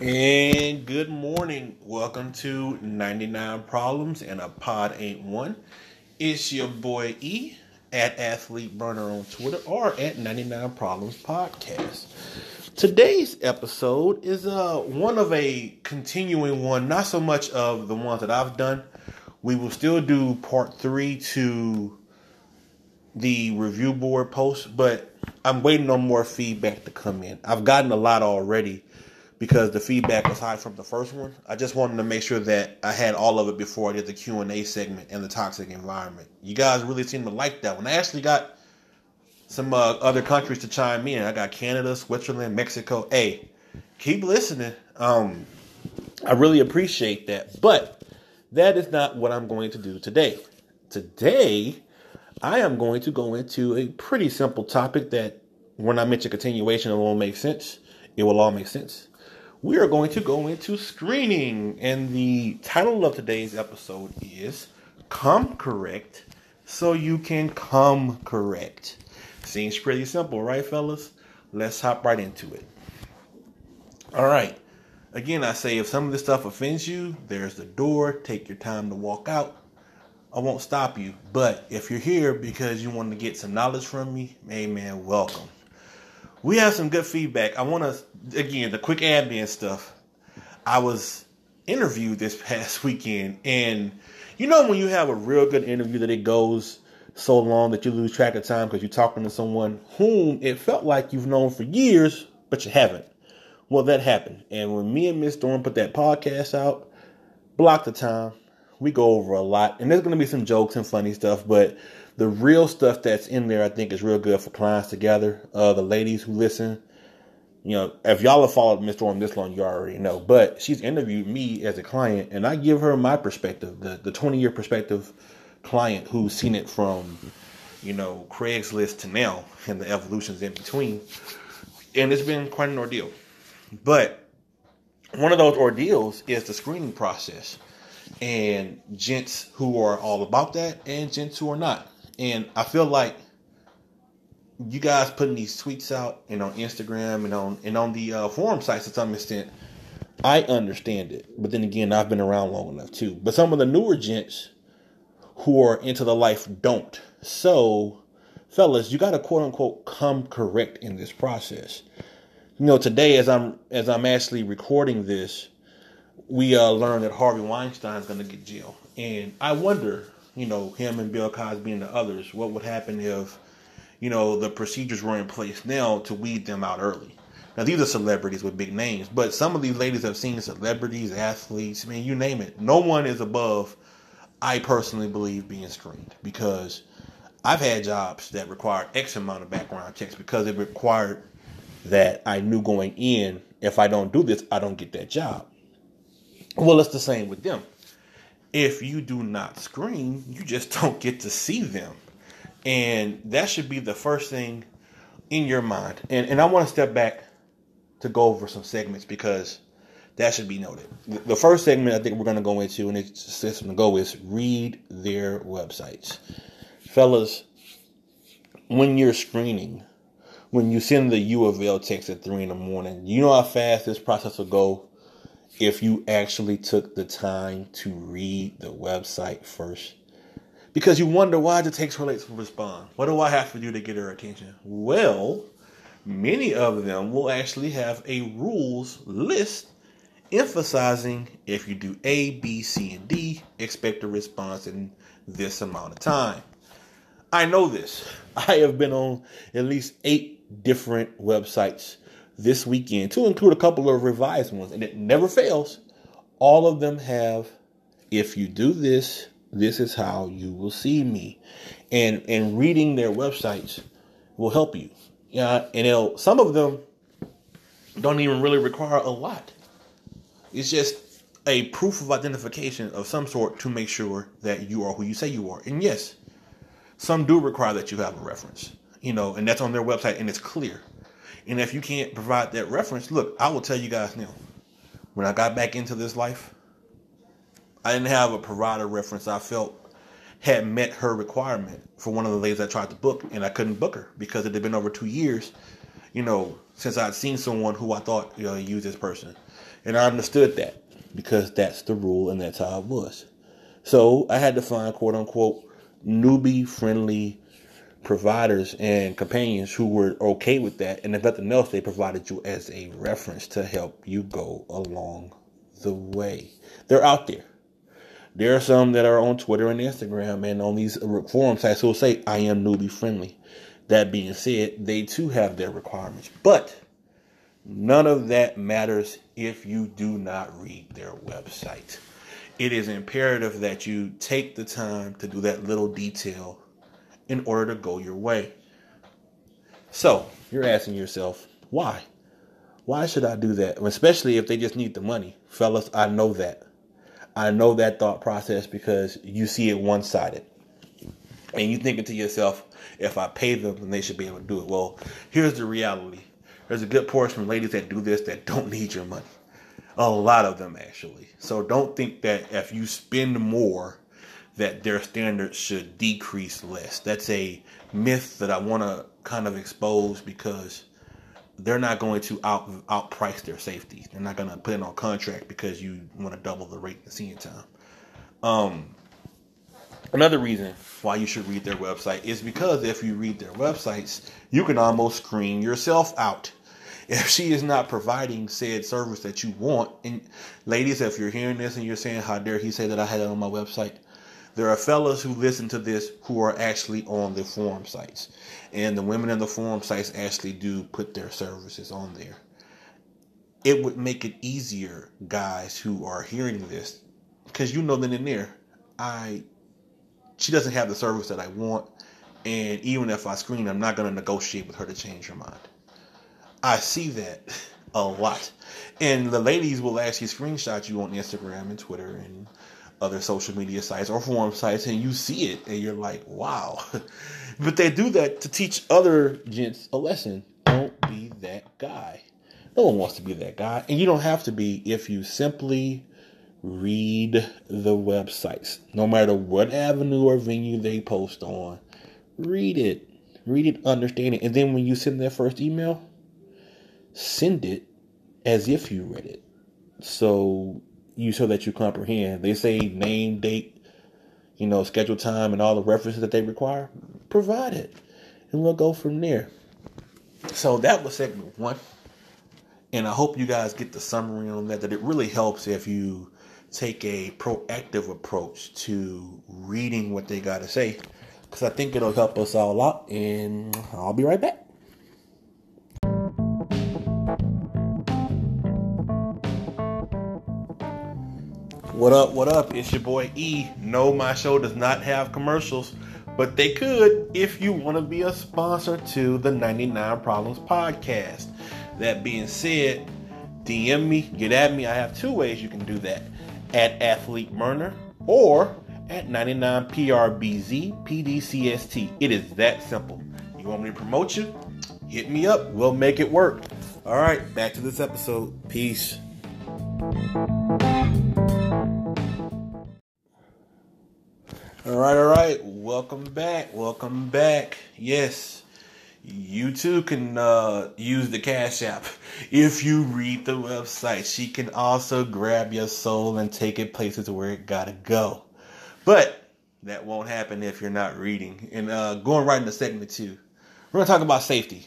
And good morning. Welcome to 99 Problems and a Pod Ain't One. It's your boy E at Athlete Burner on Twitter or at 99 Problems Podcast. Today's episode is uh one of a continuing one, not so much of the ones that I've done. We will still do part three to the review board post, but I'm waiting on more feedback to come in. I've gotten a lot already because the feedback was high from the first one. I just wanted to make sure that I had all of it before I did the Q and A segment and the toxic environment. You guys really seem to like that one. I actually got some uh, other countries to chime in. I got Canada, Switzerland, Mexico. Hey, keep listening. Um, I really appreciate that, but that is not what I'm going to do today. Today, I am going to go into a pretty simple topic that, when I mention continuation, it will make sense. It will all make sense we are going to go into screening. And the title of today's episode is Come Correct So You Can Come Correct. Seems pretty simple, right, fellas? Let's hop right into it. All right. Again, I say if some of this stuff offends you, there's the door. Take your time to walk out. I won't stop you. But if you're here because you want to get some knowledge from me, man, welcome we have some good feedback. I want to again the quick admin stuff. I was interviewed this past weekend, and you know when you have a real good interview that it goes so long that you lose track of time because you're talking to someone whom it felt like you've known for years, but you haven't. Well, that happened, and when me and Miss Storm put that podcast out, block the time. We go over a lot, and there's going to be some jokes and funny stuff, but the real stuff that's in there, I think, is real good for clients together. Uh, the ladies who listen, you know, if y'all have followed Miss Storm this long, you already know. But she's interviewed me as a client, and I give her my perspective, the the 20 year perspective client who's seen it from, you know, Craigslist to now, and the evolutions in between. And it's been quite an ordeal. But one of those ordeals is the screening process. And gents who are all about that, and gents who are not. And I feel like you guys putting these tweets out and on Instagram and on and on the uh, forum sites to some extent, I understand it. But then again, I've been around long enough too. But some of the newer gents who are into the life don't. So, fellas, you got to quote unquote come correct in this process. You know, today as I'm as I'm actually recording this, we uh, learned that Harvey Weinstein's going to get jail, and I wonder you know, him and Bill Cosby and the others, what would happen if, you know, the procedures were in place now to weed them out early? Now, these are celebrities with big names, but some of these ladies have seen celebrities, athletes, I mean, you name it. No one is above, I personally believe, being screened because I've had jobs that required X amount of background checks because it required that I knew going in, if I don't do this, I don't get that job. Well, it's the same with them if you do not screen, you just don't get to see them. And that should be the first thing in your mind. And and I want to step back to go over some segments because that should be noted. The first segment I think we're going to go into, and it's going to go, is read their websites. Fellas, when you're screening, when you send the U of L text at 3 in the morning, you know how fast this process will go if you actually took the time to read the website first. Because you wonder why it takes her late to respond. What do I have to do to get her attention? Well, many of them will actually have a rules list emphasizing if you do A, B, C, and D, expect a response in this amount of time. I know this. I have been on at least eight different websites this weekend to include a couple of revised ones, and it never fails. All of them have, if you do this, this is how you will see me. And and reading their websites will help you. Yeah, and it'll, some of them don't even really require a lot. It's just a proof of identification of some sort to make sure that you are who you say you are. And yes, some do require that you have a reference, you know, and that's on their website and it's clear. And if you can't provide that reference, look, I will tell you guys now. When I got back into this life, I didn't have a provider reference I felt had met her requirement for one of the ladies I tried to book, and I couldn't book her because it had been over two years, you know, since I'd seen someone who I thought you know used this person, and I understood that because that's the rule and that's how it was. So I had to find quote unquote newbie friendly providers and companions who were okay with that, and if nothing else, they provided you as a reference to help you go along the way. They're out there. There are some that are on Twitter and Instagram and on these forum sites who will say, I am newbie friendly. That being said, they too have their requirements. But none of that matters if you do not read their website. It is imperative that you take the time to do that little detail in order to go your way. So, you're asking yourself, why? Why should I do that? Especially if they just need the money. Fellas, I know that. I know that thought process because you see it one sided. And you thinking to yourself, if I pay them, then they should be able to do it. Well, here's the reality. There's a good portion of ladies that do this that don't need your money. A lot of them actually. So don't think that if you spend more that their standards should decrease less. That's a myth that I want to kind of expose because they're not going to out outprice their safety. They're not going to put it on contract because you want to double the rate in seeing time. Um, another reason why you should read their website is because if you read their websites, you can almost screen yourself out. If she is not providing said service that you want, and ladies, if you're hearing this and you're saying, "How dare he say that I had it on my website?" There are fellas who listen to this who are actually on the forum sites. And the women in the forum sites actually do put their services on there. It would make it easier, guys who are hearing this, because you know that in there, I she doesn't have the service that I want, and even if I screen, I'm not going to negotiate with her to change her mind. I see that a lot, and the ladies will actually screenshot you on Instagram and Twitter and other social media sites or forum sites and you see it and you're like, wow. but they do that to teach other gents a lesson. Don't be that guy. No one wants to be that guy. And you don't have to be if you simply read the websites. No matter what avenue or venue they post on, read it. Read it, understand it. And then when you send their first email, send it as if you read it. So you so that you comprehend. They say name, date, you know, schedule time, and all the references that they require. Provide it, and we'll go from there. So that was segment one, and I hope you guys get the summary on that. That it really helps if you take a proactive approach to reading what they got to say, because I think it'll help us all out. And I'll be right back. What up, what up? It's your boy E. No, my show does not have commercials, but they could if you want to be a sponsor to the 99 Problems podcast. That being said, DM me, get at me. I have two ways you can do that at Athlete Murner or at 99PRBZ PDCST. It is that simple. You want me to promote you? Hit me up. We'll make it work. All right, back to this episode. Peace. Back. Yes, you too can uh, use the Cash App if you read the website. She can also grab your soul and take it places where it gotta go. But that won't happen if you're not reading. And uh, going right into segment two, we're gonna talk about safety.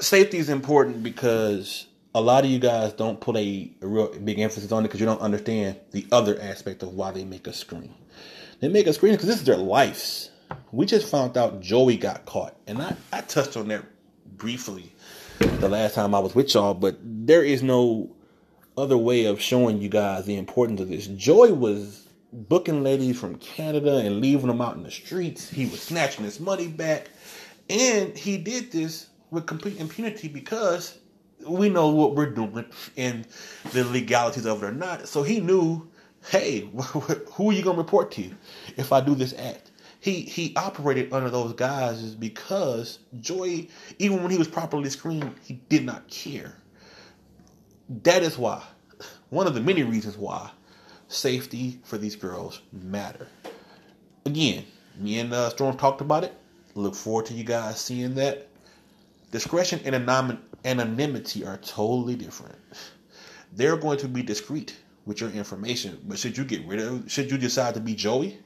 Safety is important because a lot of you guys don't put a, a real big emphasis on it because you don't understand the other aspect of why they make a screen. They make a screen because this is their lives. We just found out Joey got caught, and I, I touched on that briefly the last time I was with y'all, but there is no other way of showing you guys the importance of this. Joey was booking ladies from Canada and leaving them out in the streets. He was snatching his money back, and he did this with complete impunity because we know what we're doing and the legalities of it or not. So he knew hey, who are you gonna report to if I do this act? He he operated under those guises because Joey, even when he was properly screened, he did not care. That is why, one of the many reasons why, safety for these girls matter. Again, me and uh, Storm talked about it. Look forward to you guys seeing that. Discretion and anonymity are totally different. They're going to be discreet with your information, but should you get rid of, should you decide to be Joey,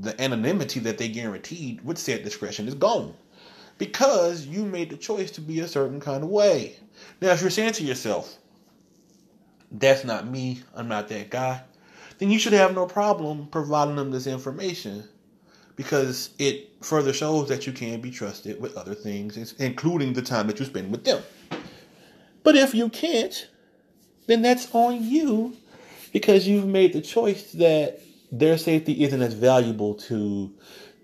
the anonymity that they guaranteed with said discretion is gone because you made the choice to be a certain kind of way. Now, if you're saying to yourself, that's not me, I'm not that guy, then you should have no problem providing them this information because it further shows that you can be trusted with other things, including the time that you spend with them. But if you can't, then that's on you because you've made the choice that their safety isn't as valuable to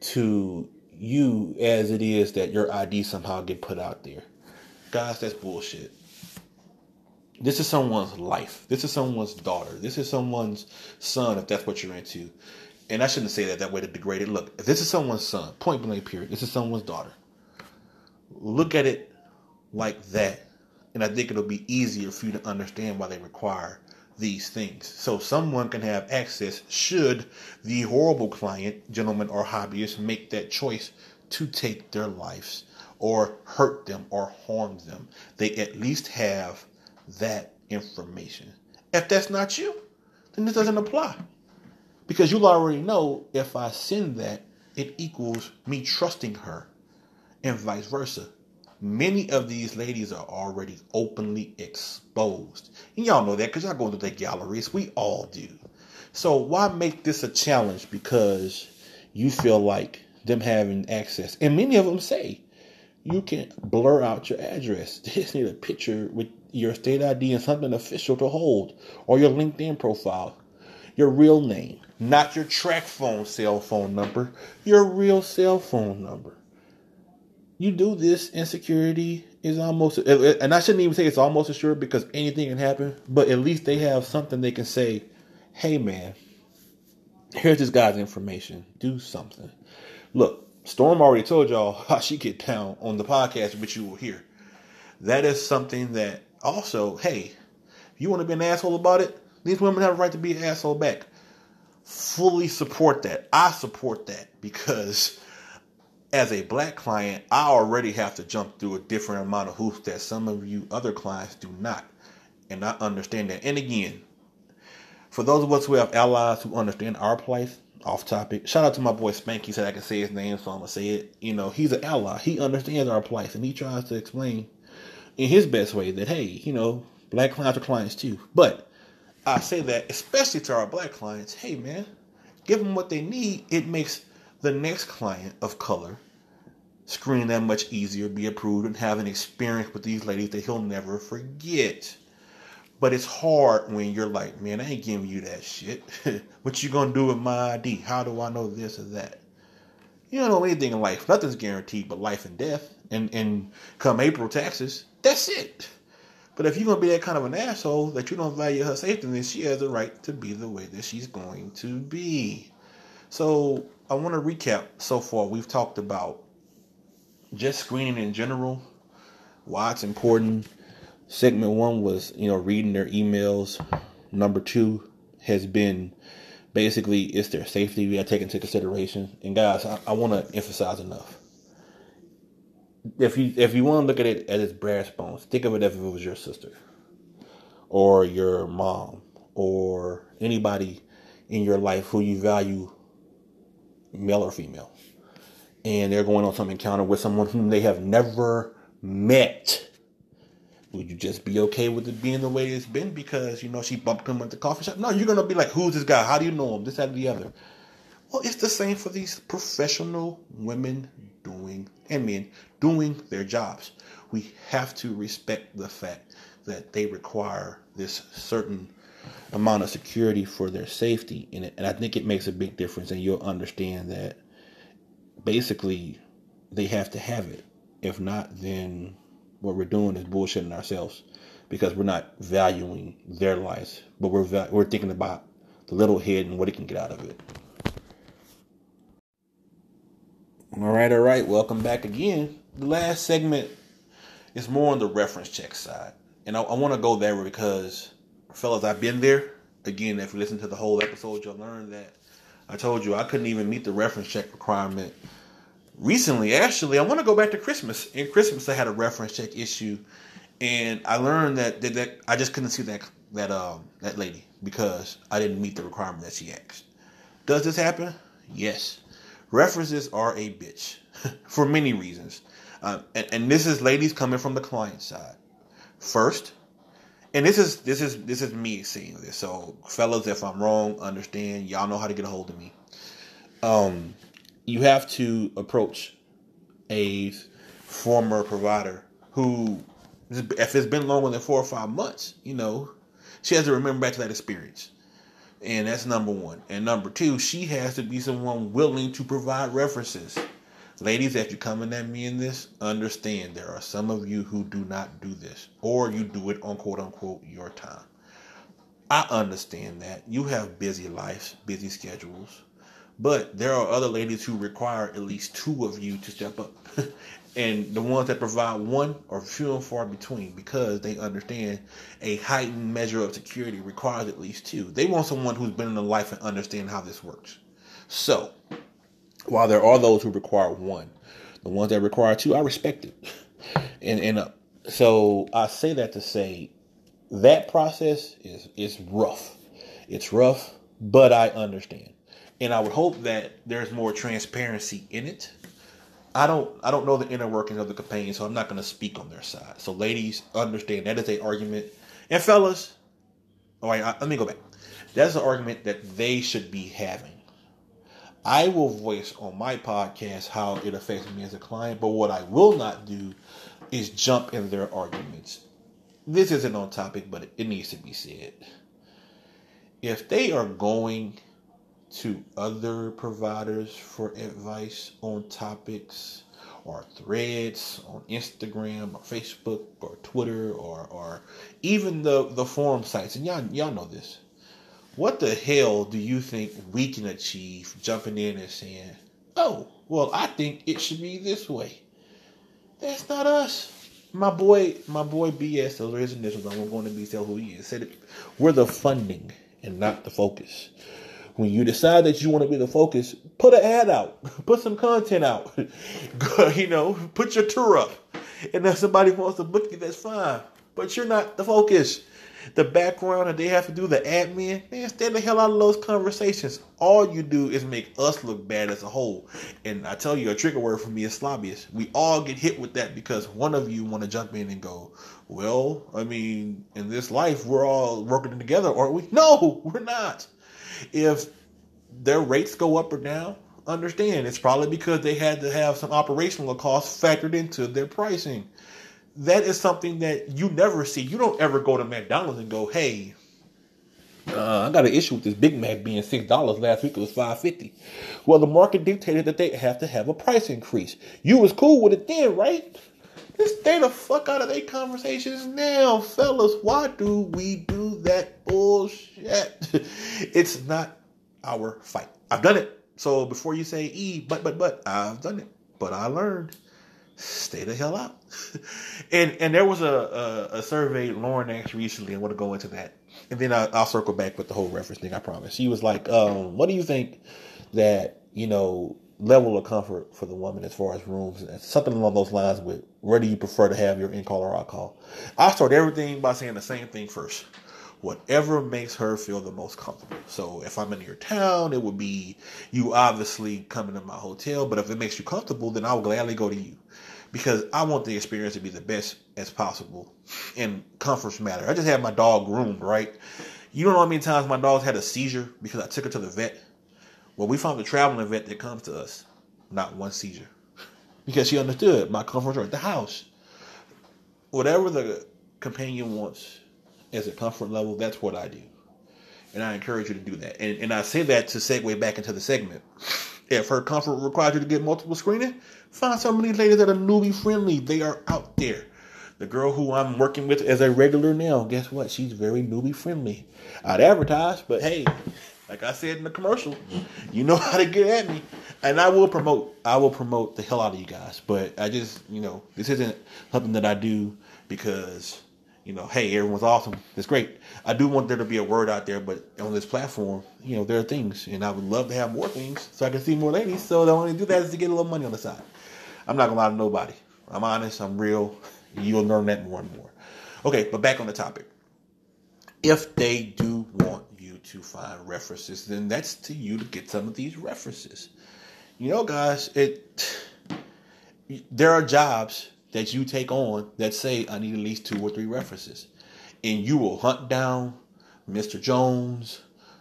to you as it is that your ID somehow get put out there. Guys, that's bullshit. This is someone's life. This is someone's daughter. This is someone's son, if that's what you're into. And I shouldn't say that that way to degrade it. Look, if this is someone's son, point blank period, this is someone's daughter. Look at it like that. And I think it'll be easier for you to understand why they require these things. So someone can have access should the horrible client, gentleman, or hobbyist make that choice to take their lives or hurt them or harm them. They at least have that information. If that's not you, then this doesn't apply. Because you'll already know if I send that, it equals me trusting her and vice versa. Many of these ladies are already openly exposed. And y'all know that because y'all go to the galleries. We all do. So why make this a challenge because you feel like them having access? And many of them say you can blur out your address. Just need a picture with your state ID and something official to hold, or your LinkedIn profile, your real name, not your track phone cell phone number, your real cell phone number. You do this, insecurity is almost, and I shouldn't even say it's almost assured because anything can happen, but at least they have something they can say, hey man, here's this guy's information, do something. Look, Storm already told y'all how she get down on the podcast, which you will hear. That is something that also, hey, if you want to be an asshole about it, these women have a right to be an asshole back. Fully support that. I support that because as a black client, I already have to jump through a different amount of hoops that some of you other clients do not. And I understand that. And again, for those of us who have allies who understand our place, off topic. Shout out to my boy Spanky said I can say his name, so I'm gonna say it. You know, he's an ally. He understands our place and he tries to explain in his best way that hey, you know, black clients are clients too. But I say that especially to our black clients. Hey, man, give them what they need. It makes the next client of color screen that much easier, be approved, and have an experience with these ladies that he'll never forget. But it's hard when you're like, man, I ain't giving you that shit. what you gonna do with my ID? How do I know this or that? You don't know anything in life. Nothing's guaranteed but life and death. And and come April taxes, that's it. But if you're gonna be that kind of an asshole that you don't value her safety, then she has a right to be the way that she's going to be. So I want to recap so far. We've talked about just screening in general, why it's important, Segment one was, you know, reading their emails. Number two has been basically it's their safety we got to take into consideration. And guys, I, I want to emphasize enough. If you if you want to look at it as its brass bones, think of it if it was your sister, or your mom, or anybody in your life who you value, male or female, and they're going on some encounter with someone whom they have never met would you just be okay with it being the way it's been because you know she bumped him at the coffee shop? No, you're gonna be like, who's this guy? How do you know him? This, that, and the other. Well, it's the same for these professional women doing and men doing their jobs. We have to respect the fact that they require this certain amount of security for their safety. And I think it makes a big difference and you'll understand that basically they have to have it. If not, then what we're doing is bullshitting ourselves because we're not valuing their lives, but we're we're thinking about the little head and what it can get out of it. All right, all right. Welcome back again. The last segment is more on the reference check side, and I, I want to go there because, fellas, I've been there. Again, if you listen to the whole episode, you'll learn that I told you I couldn't even meet the reference check requirement recently, actually, I want to go back to Christmas. In Christmas, I had a reference check issue, and I learned that that, that I just couldn't see that that um that lady because I didn't meet the requirement that she asked. Does this happen? Yes. References are a bitch for many reasons, uh, and, and this is ladies coming from the client side. First, and this is this is this is me seeing this. So, fellas, if I'm wrong, understand. Y'all know how to get a hold of me. Um, you have to approach a former provider who, if it's been longer than four or five months, you know, she has to remember back to that experience. And that's number one. And number two, she has to be someone willing to provide references. Ladies, if you're coming at me in this, understand there are some of you who do not do this, or you do it on quote unquote your time. I understand that. You have busy lives, busy schedules. But there are other ladies who require at least two of you to step up. and the ones that provide one are few and far between because they understand a heightened measure of security requires at least two. They want someone who's been in the life and understand how this works. So, while there are those who require one, the ones that require two, I respect it. And and uh, so I say that to say that process is is rough. It's rough, but I understand and I would hope that there's more transparency in it. I don't I don't know the inner workings of the campaign, so I'm not going to speak on their side. So, ladies, understand that is a argument, and fellas, all right, let me go back. That's an argument that they should be having. I will voice on my podcast how it affects me as a client, but what I will not do is jump in their arguments. This isn't on topic, but it needs to be said. If they are going to other providers for advice on topics or threads on Instagram or Facebook or Twitter or or even the the forum sites and y'all y'all know this. What the hell do you think we can achieve jumping in and saying, "Oh, well, I think it should be this way." That's not us. My boy, my boy BS, those are his initials. I'm going to be tell who he is. Said it. We're the funding and not the focus when you decide that you want to be the focus, put an ad out, put some content out, you know, put your tour up. And if somebody wants to book you, that's fine. But you're not the focus. The background and they have to do the admin, man, stay the hell out of those conversations. All you do is make us look bad as a whole. And I tell you, a trigger word for me is slobbiest. We all get hit with that because one of you want to jump in and go, well, I mean, in this life, we're all working together, aren't we? No, we're not. If their rates go up or down, understand it's probably because they had to have some operational costs factored into their pricing. That is something that you never see. You don't ever go to McDonald's and go, "Hey, uh, I got an issue with this Big Mac being six dollars. Last week it was five fifty. Well, the market dictated that they have to have a price increase. You was cool with it then, right? Just stay the fuck out of their conversations now, fellas. Why do we do that bullshit? it's not our fight. I've done it. So before you say E, but but but I've done it. But I learned. Stay the hell out. and and there was a, a, a survey Lauren asked recently. I want to go into that, and then I, will circle back with the whole reference thing. I promise. She was like, um, "What do you think that you know level of comfort for the woman as far as rooms, and something along those lines with where do you prefer to have your in call or out call? I start everything by saying the same thing first. Whatever makes her feel the most comfortable. So if I'm in your town, it would be you obviously coming to my hotel, but if it makes you comfortable, then I will gladly go to you. Because I want the experience to be the best as possible. And comforts matter. I just had my dog groomed, right? You don't know how many times my dog's had a seizure because I took her to the vet well, we found a traveling vet that comes to us, not one seizure, because she understood my comfort at the house. Whatever the companion wants as a comfort level, that's what I do. And I encourage you to do that. And, and I say that to segue back into the segment. If her comfort requires you to get multiple screening, find some of these ladies that are newbie friendly. They are out there. The girl who I'm working with as a regular now, guess what? She's very newbie friendly. I'd advertise, but hey, like I said in the commercial, you know how to get at me, and I will promote. I will promote the hell out of you guys. But I just, you know, this isn't something that I do because you know, hey, everyone's awesome. It's great. I do want there to be a word out there, but on this platform, you know, there are things, and I would love to have more things so I can see more ladies. So the only to do that is to get a little money on the side. I'm not gonna lie to nobody. I'm honest. I'm real. You'll learn that more and more. Okay, but back on the topic. If they do want you to find references, then that's to you to get some of these references. You know, guys, it there are jobs that you take on that say I need at least two or three references. And you will hunt down Mr. Jones,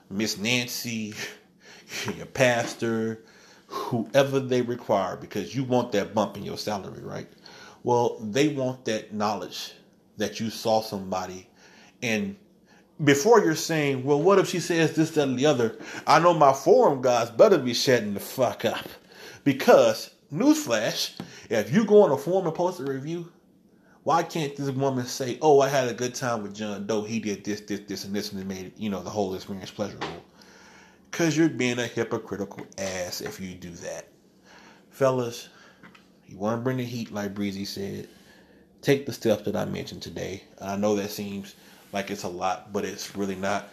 Miss Nancy, your pastor, whoever they require because you want that bump in your salary, right? Well, they want that knowledge that you saw somebody and before you're saying, well, what if she says this, that, and the other? I know my forum guys better be shutting the fuck up. Because, newsflash, if you go on a forum and post a review, why can't this woman say, oh, I had a good time with John Doe. He did this, this, this, and this, and it made, you know, the whole experience pleasurable. Because you're being a hypocritical ass if you do that. Fellas, you want to bring the heat, like Breezy said, take the steps that I mentioned today. I know that seems like it's a lot, but it's really not.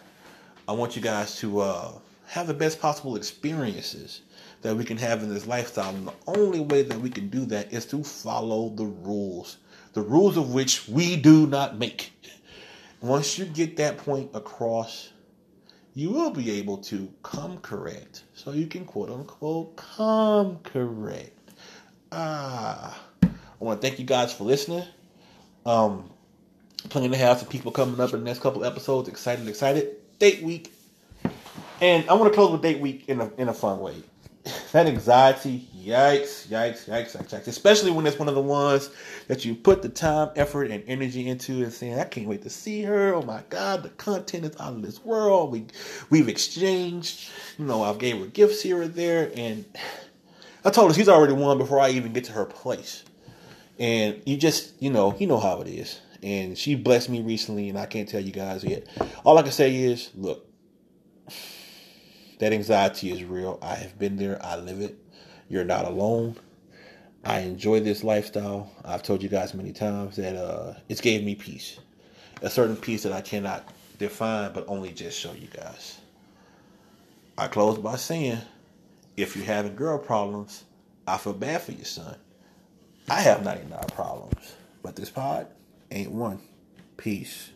I want you guys to uh, have the best possible experiences that we can have in this lifestyle. And the only way that we can do that is to follow the rules, the rules of which we do not make. Once you get that point across, you will be able to come correct. So you can quote unquote come correct. Ah, I want to thank you guys for listening. Um, planning to have some people coming up in the next couple episodes. Excited, excited. Date week, and I want to close with date week in a in a fun way that anxiety, yikes, yikes, yikes, yikes, yikes. Especially when it's one of the ones that you put the time, effort, and energy into and saying, I can't wait to see her. Oh my God, the content is out of this world. We we've exchanged, you know, I've gave her gifts here or there, and I told her she's already won before I even get to her place. And you just, you know, you know how it is. And she blessed me recently, and I can't tell you guys yet. All I can say is, look, that anxiety is real. I have been there. I live it. You're not alone. I enjoy this lifestyle. I've told you guys many times that uh, it's gave me peace, a certain peace that I cannot define, but only just show you guys. I close by saying, if you're having girl problems, I feel bad for your son. I have 99 problems, but this pod ain't one. Peace.